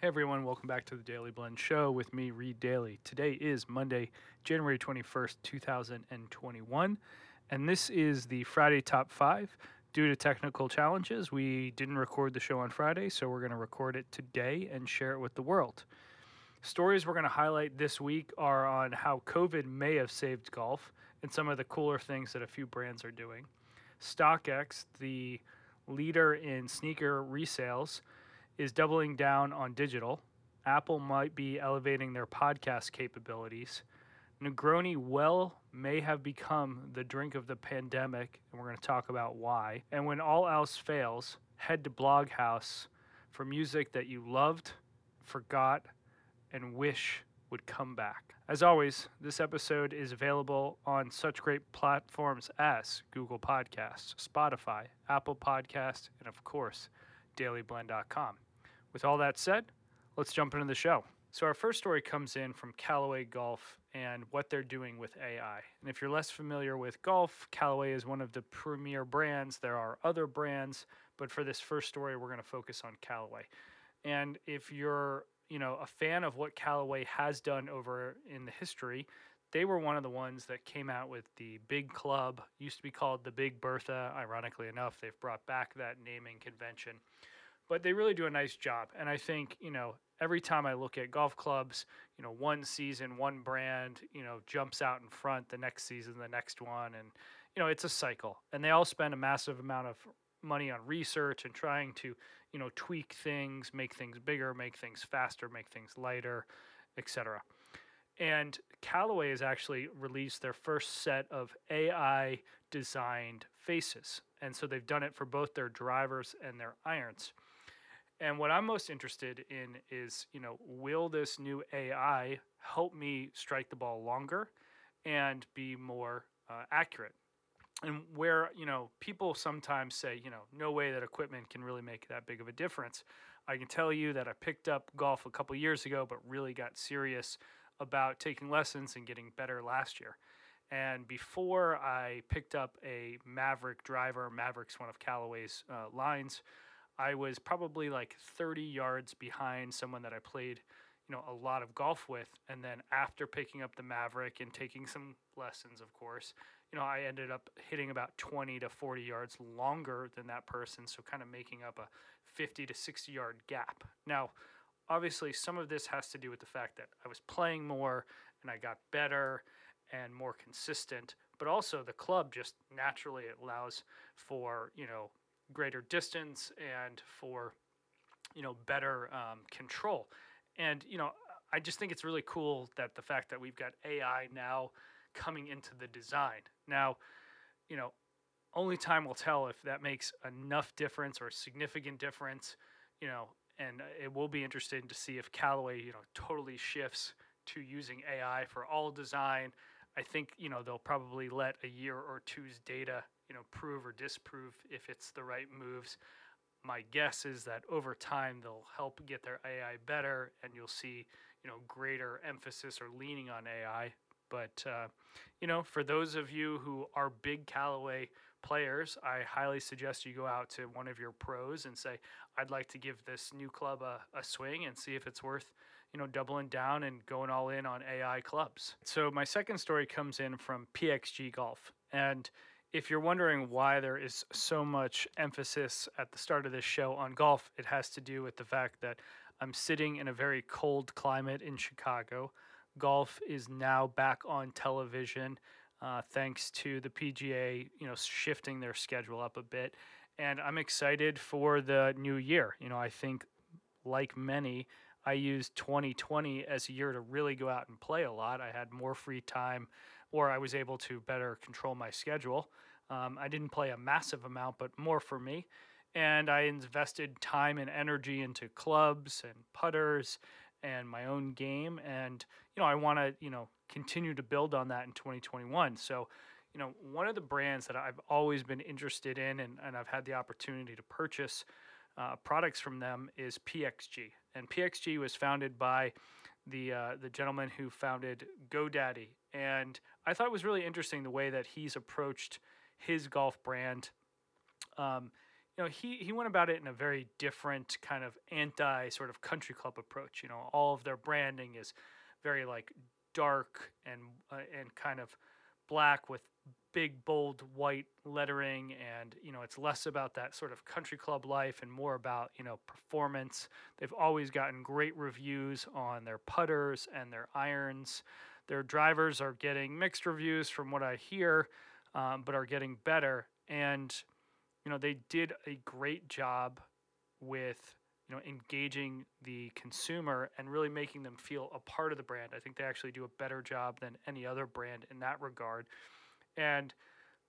Hey everyone, welcome back to the Daily Blend Show with me, Reed Daly. Today is Monday, January 21st, 2021, and this is the Friday Top 5. Due to technical challenges, we didn't record the show on Friday, so we're going to record it today and share it with the world. Stories we're going to highlight this week are on how COVID may have saved golf and some of the cooler things that a few brands are doing. StockX, the leader in sneaker resales, is doubling down on digital. Apple might be elevating their podcast capabilities. Negroni well may have become the drink of the pandemic, and we're going to talk about why. And when all else fails, head to Bloghouse for music that you loved, forgot, and wish would come back. As always, this episode is available on such great platforms as Google Podcasts, Spotify, Apple Podcasts, and of course, dailyblend.com. With all that said, let's jump into the show. So, our first story comes in from Callaway Golf and what they're doing with AI. And if you're less familiar with golf, Callaway is one of the premier brands. There are other brands, but for this first story, we're going to focus on Callaway. And if you're you know a fan of what Callaway has done over in the history, they were one of the ones that came out with the big club used to be called the big bertha ironically enough they've brought back that naming convention but they really do a nice job. And I think, you know, every time I look at golf clubs, you know, one season, one brand, you know, jumps out in front, the next season, the next one. And, you know, it's a cycle. And they all spend a massive amount of money on research and trying to, you know, tweak things, make things bigger, make things faster, make things lighter, etc. And Callaway has actually released their first set of AI designed faces. And so they've done it for both their drivers and their irons. And what I'm most interested in is, you know, will this new AI help me strike the ball longer and be more uh, accurate? And where, you know, people sometimes say, you know, no way that equipment can really make that big of a difference. I can tell you that I picked up golf a couple years ago, but really got serious about taking lessons and getting better last year. And before I picked up a Maverick driver, Maverick's one of Callaway's uh, lines I was probably like 30 yards behind someone that I played, you know, a lot of golf with. And then after picking up the Maverick and taking some lessons, of course, you know, I ended up hitting about 20 to 40 yards longer than that person. So kind of making up a 50 to 60 yard gap. Now, obviously, some of this has to do with the fact that I was playing more and I got better and more consistent but also the club just naturally allows for you know greater distance and for you know better um, control. And you know, I just think it's really cool that the fact that we've got AI now coming into the design. Now, you know, only time will tell if that makes enough difference or significant difference. You know, and it will be interesting to see if Callaway, you know, totally shifts to using AI for all design. I think you know they'll probably let a year or two's data you know prove or disprove if it's the right moves. My guess is that over time they'll help get their AI better, and you'll see you know greater emphasis or leaning on AI. But uh, you know, for those of you who are big Callaway players, I highly suggest you go out to one of your pros and say, "I'd like to give this new club a, a swing and see if it's worth." you know, doubling down and going all in on AI clubs. So my second story comes in from PXG Golf. And if you're wondering why there is so much emphasis at the start of this show on golf, it has to do with the fact that I'm sitting in a very cold climate in Chicago. Golf is now back on television, uh, thanks to the PGA, you know, shifting their schedule up a bit, and I'm excited for the new year. You know, I think, like many, I used 2020 as a year to really go out and play a lot. I had more free time or I was able to better control my schedule. Um, I didn't play a massive amount, but more for me. And I invested time and energy into clubs and putters and my own game. And, you know, I want to, you know, continue to build on that in 2021. So, you know, one of the brands that I've always been interested in and, and I've had the opportunity to purchase uh, products from them is PXG. And PXG was founded by the uh, the gentleman who founded GoDaddy, and I thought it was really interesting the way that he's approached his golf brand. Um, you know, he, he went about it in a very different kind of anti sort of country club approach. You know, all of their branding is very like dark and uh, and kind of black with big bold white lettering and you know it's less about that sort of country club life and more about you know performance they've always gotten great reviews on their putters and their irons their drivers are getting mixed reviews from what i hear um, but are getting better and you know, they did a great job with you know engaging the consumer and really making them feel a part of the brand. I think they actually do a better job than any other brand in that regard. And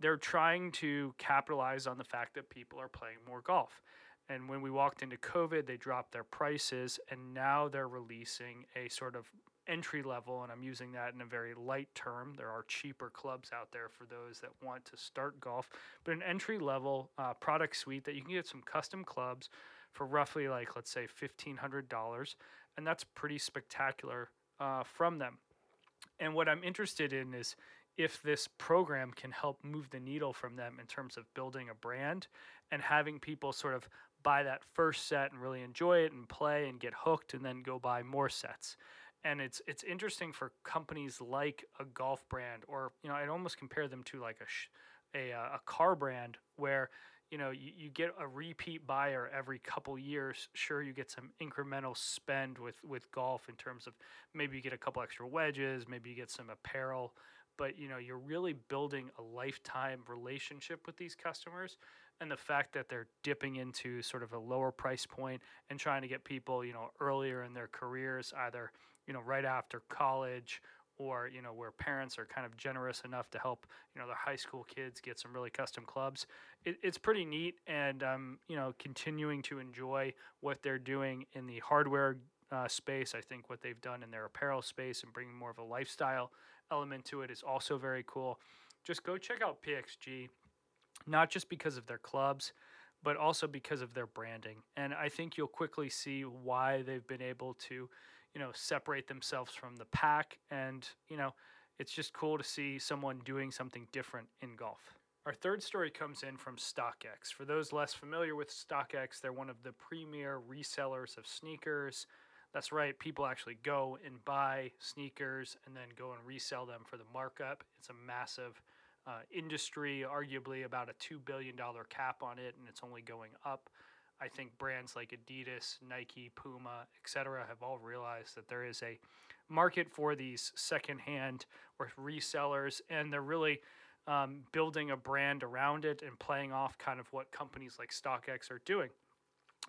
they're trying to capitalize on the fact that people are playing more golf. And when we walked into COVID, they dropped their prices, and now they're releasing a sort of entry level, and I'm using that in a very light term. There are cheaper clubs out there for those that want to start golf, but an entry level uh, product suite that you can get some custom clubs for roughly like let's say $1,500, and that's pretty spectacular uh, from them. And what I'm interested in is if this program can help move the needle from them in terms of building a brand and having people sort of buy that first set and really enjoy it and play and get hooked and then go buy more sets. And it's it's interesting for companies like a golf brand or you know I'd almost compare them to like a sh- a, uh, a car brand where you know you, you get a repeat buyer every couple years. Sure you get some incremental spend with with golf in terms of maybe you get a couple extra wedges maybe you get some apparel but you know you're really building a lifetime relationship with these customers and the fact that they're dipping into sort of a lower price point and trying to get people you know earlier in their careers either you know right after college or you know where parents are kind of generous enough to help you know their high school kids get some really custom clubs it, it's pretty neat and um, you know continuing to enjoy what they're doing in the hardware uh, space. I think what they've done in their apparel space and bringing more of a lifestyle element to it is also very cool just go check out pxg not just because of their clubs but also because of their branding and i think you'll quickly see why they've been able to you know, separate themselves from the pack. And, you know, it's just cool to see someone doing something different in golf. Our third story comes in from StockX. For those less familiar with StockX, they're one of the premier resellers of sneakers. That's right, people actually go and buy sneakers and then go and resell them for the markup. It's a massive uh, industry, arguably about a $2 billion cap on it, and it's only going up. I think brands like Adidas, Nike, Puma, etc., have all realized that there is a market for these secondhand or resellers, and they're really um, building a brand around it and playing off kind of what companies like StockX are doing.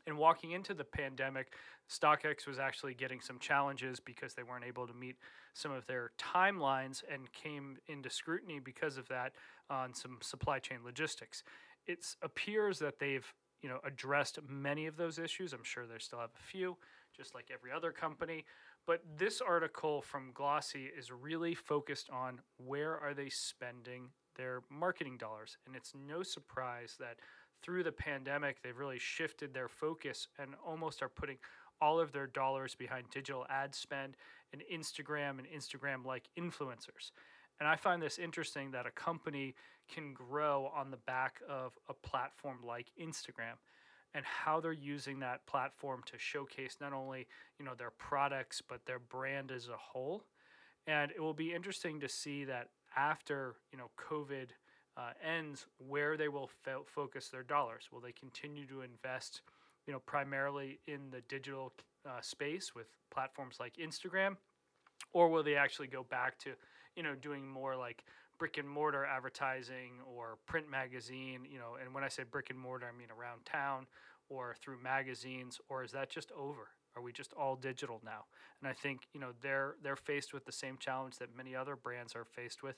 And walking into the pandemic, StockX was actually getting some challenges because they weren't able to meet some of their timelines and came into scrutiny because of that on some supply chain logistics. It appears that they've you know addressed many of those issues. I'm sure they still have a few, just like every other company. But this article from Glossy is really focused on where are they spending their marketing dollars, and it's no surprise that through the pandemic they've really shifted their focus and almost are putting all of their dollars behind digital ad spend and Instagram and Instagram like influencers. And I find this interesting that a company can grow on the back of a platform like Instagram and how they're using that platform to showcase not only, you know, their products but their brand as a whole. And it will be interesting to see that after, you know, COVID uh, ends where they will fo- focus their dollars. Will they continue to invest, you know, primarily in the digital uh, space with platforms like Instagram or will they actually go back to you know, doing more like brick and mortar advertising or print magazine, you know, and when I say brick and mortar, I mean around town or through magazines, or is that just over? Are we just all digital now? And I think you know they're they're faced with the same challenge that many other brands are faced with,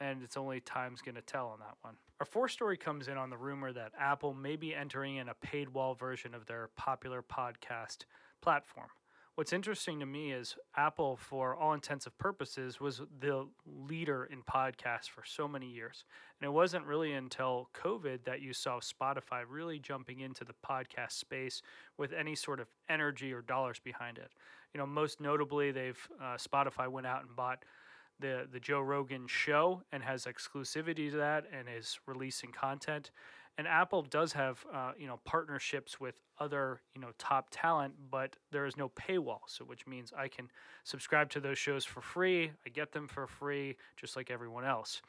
and it's only time's going to tell on that one. Our fourth story comes in on the rumor that Apple may be entering in a paid wall version of their popular podcast platform. What's interesting to me is Apple, for all intensive purposes, was the leader in podcasts for so many years. And it wasn't really until COVID that you saw Spotify really jumping into the podcast space with any sort of energy or dollars behind it. You know, most notably, they've uh, Spotify went out and bought the the Joe Rogan show and has exclusivity to that and is releasing content. And Apple does have, uh, you know, partnerships with other, you know, top talent, but there is no paywall. So, which means I can subscribe to those shows for free. I get them for free, just like everyone else.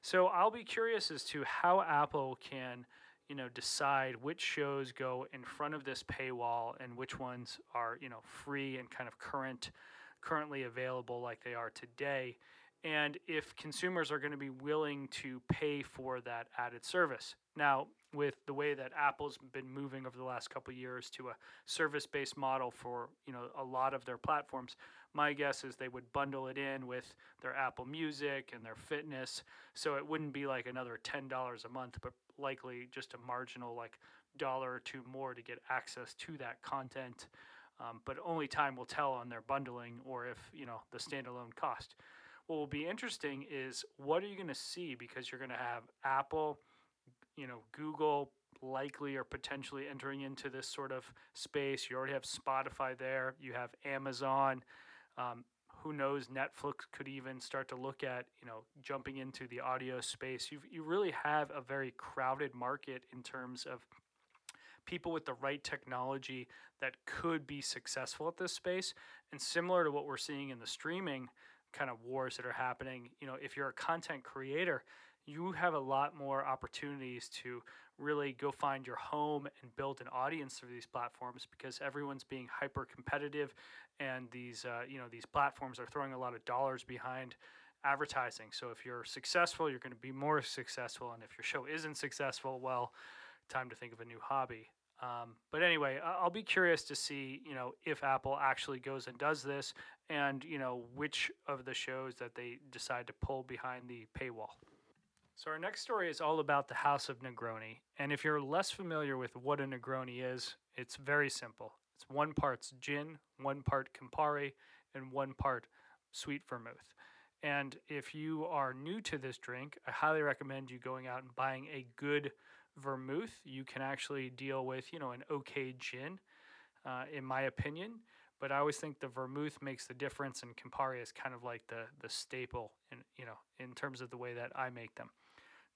So, I'll be curious as to how Apple can, you know, decide which shows go in front of this paywall and which ones are, you know, free and kind of current, currently available like they are today and if consumers are going to be willing to pay for that added service. Now, with the way that Apple's been moving over the last couple years to a service-based model for you know a lot of their platforms, my guess is they would bundle it in with their Apple Music and their fitness, so it wouldn't be like another ten dollars a month, but likely just a marginal like dollar or two more to get access to that content. Um, but only time will tell on their bundling or if you know the standalone cost what will be interesting is what are you going to see because you're going to have Apple, you know, Google likely or potentially entering into this sort of space. You already have Spotify there. You have Amazon. Um, who knows? Netflix could even start to look at you know jumping into the audio space. You you really have a very crowded market in terms of people with the right technology that could be successful at this space. And similar to what we're seeing in the streaming kind of wars that are happening, you know, if you're a content creator, you have a lot more opportunities to really go find your home and build an audience through these platforms because everyone's being hyper competitive and these uh, you know these platforms are throwing a lot of dollars behind advertising. So if you're successful you're going to be more successful and if your show isn't successful well time to think of a new hobby um, but anyway, I'll be curious to see, you know, if Apple actually goes and does this, and you know which of the shows that they decide to pull behind the paywall. So our next story is all about the House of Negroni, and if you're less familiar with what a Negroni is, it's very simple. It's one part's gin, one part Campari, and one part sweet vermouth. And if you are new to this drink, I highly recommend you going out and buying a good vermouth, you can actually deal with, you know, an okay gin, uh, in my opinion. But I always think the vermouth makes the difference, and Campari is kind of like the the staple, in you know, in terms of the way that I make them.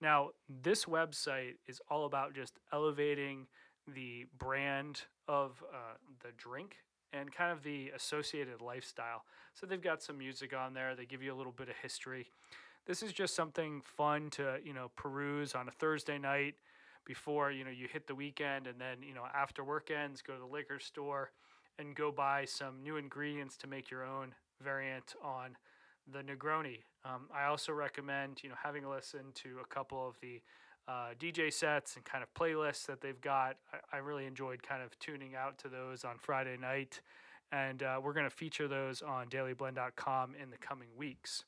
Now, this website is all about just elevating the brand of uh, the drink and kind of the associated lifestyle. So they've got some music on there. They give you a little bit of history. This is just something fun to you know peruse on a Thursday night before you know you hit the weekend and then you know after work ends go to the liquor store and go buy some new ingredients to make your own variant on the Negroni. Um, I also recommend you know having a listen to a couple of the uh, DJ sets and kind of playlists that they've got. I, I, really enjoyed kind of tuning out to those on Friday night, and uh, we're going to feature those on DailyBlend.com in the coming weeks.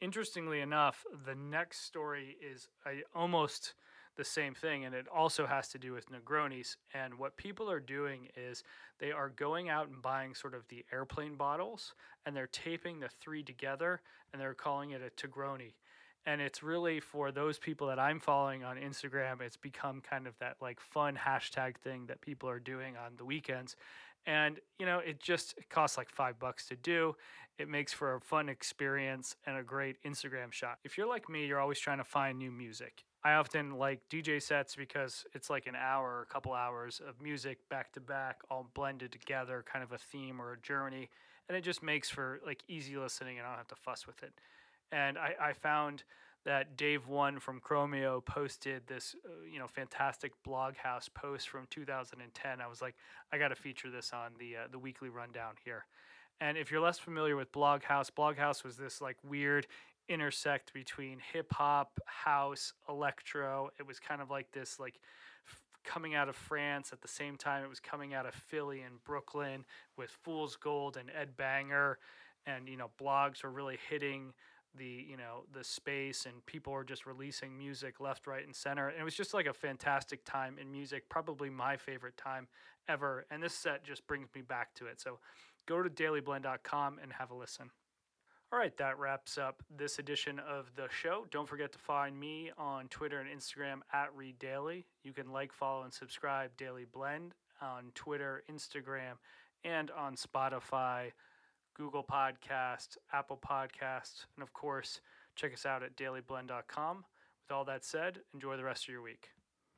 Interestingly enough, the next story is I almost the same thing, and it also has to do with Negronis. And what people are doing is they are going out and buying sort of the airplane bottles, and they're taping the three together, and they're calling it a Tigroni. And it's really for those people that I'm following on Instagram, it's become kind of that like fun hashtag thing that people are doing on the weekends. And you know, it just it costs like five bucks to do. It makes for a fun experience and a great Instagram shot. If you're like me, you're always trying to find new music. I often like DJ sets because it's like an hour a couple hours of music back to back, all blended together, kind of a theme or a journey. And it just makes for like easy listening and I don't have to fuss with it. And I, I found that Dave One from Chromeo posted this, uh, you know, fantastic Bloghouse post from 2010. I was like, I got to feature this on the uh, the weekly rundown here. And if you're less familiar with Bloghouse, Bloghouse was this like weird intersect between hip hop, house, electro. It was kind of like this like f- coming out of France at the same time it was coming out of Philly and Brooklyn with Fool's Gold and Ed Banger and you know blogs were really hitting the you know the space and people were just releasing music left right and center. And it was just like a fantastic time in music probably my favorite time ever. And this set just brings me back to it. So go to dailyblend.com and have a listen. All right, that wraps up this edition of the show. Don't forget to find me on Twitter and Instagram at Reed Daily. You can like, follow, and subscribe Daily Blend on Twitter, Instagram, and on Spotify, Google Podcast, Apple Podcast, and of course, check us out at dailyblend.com. With all that said, enjoy the rest of your week.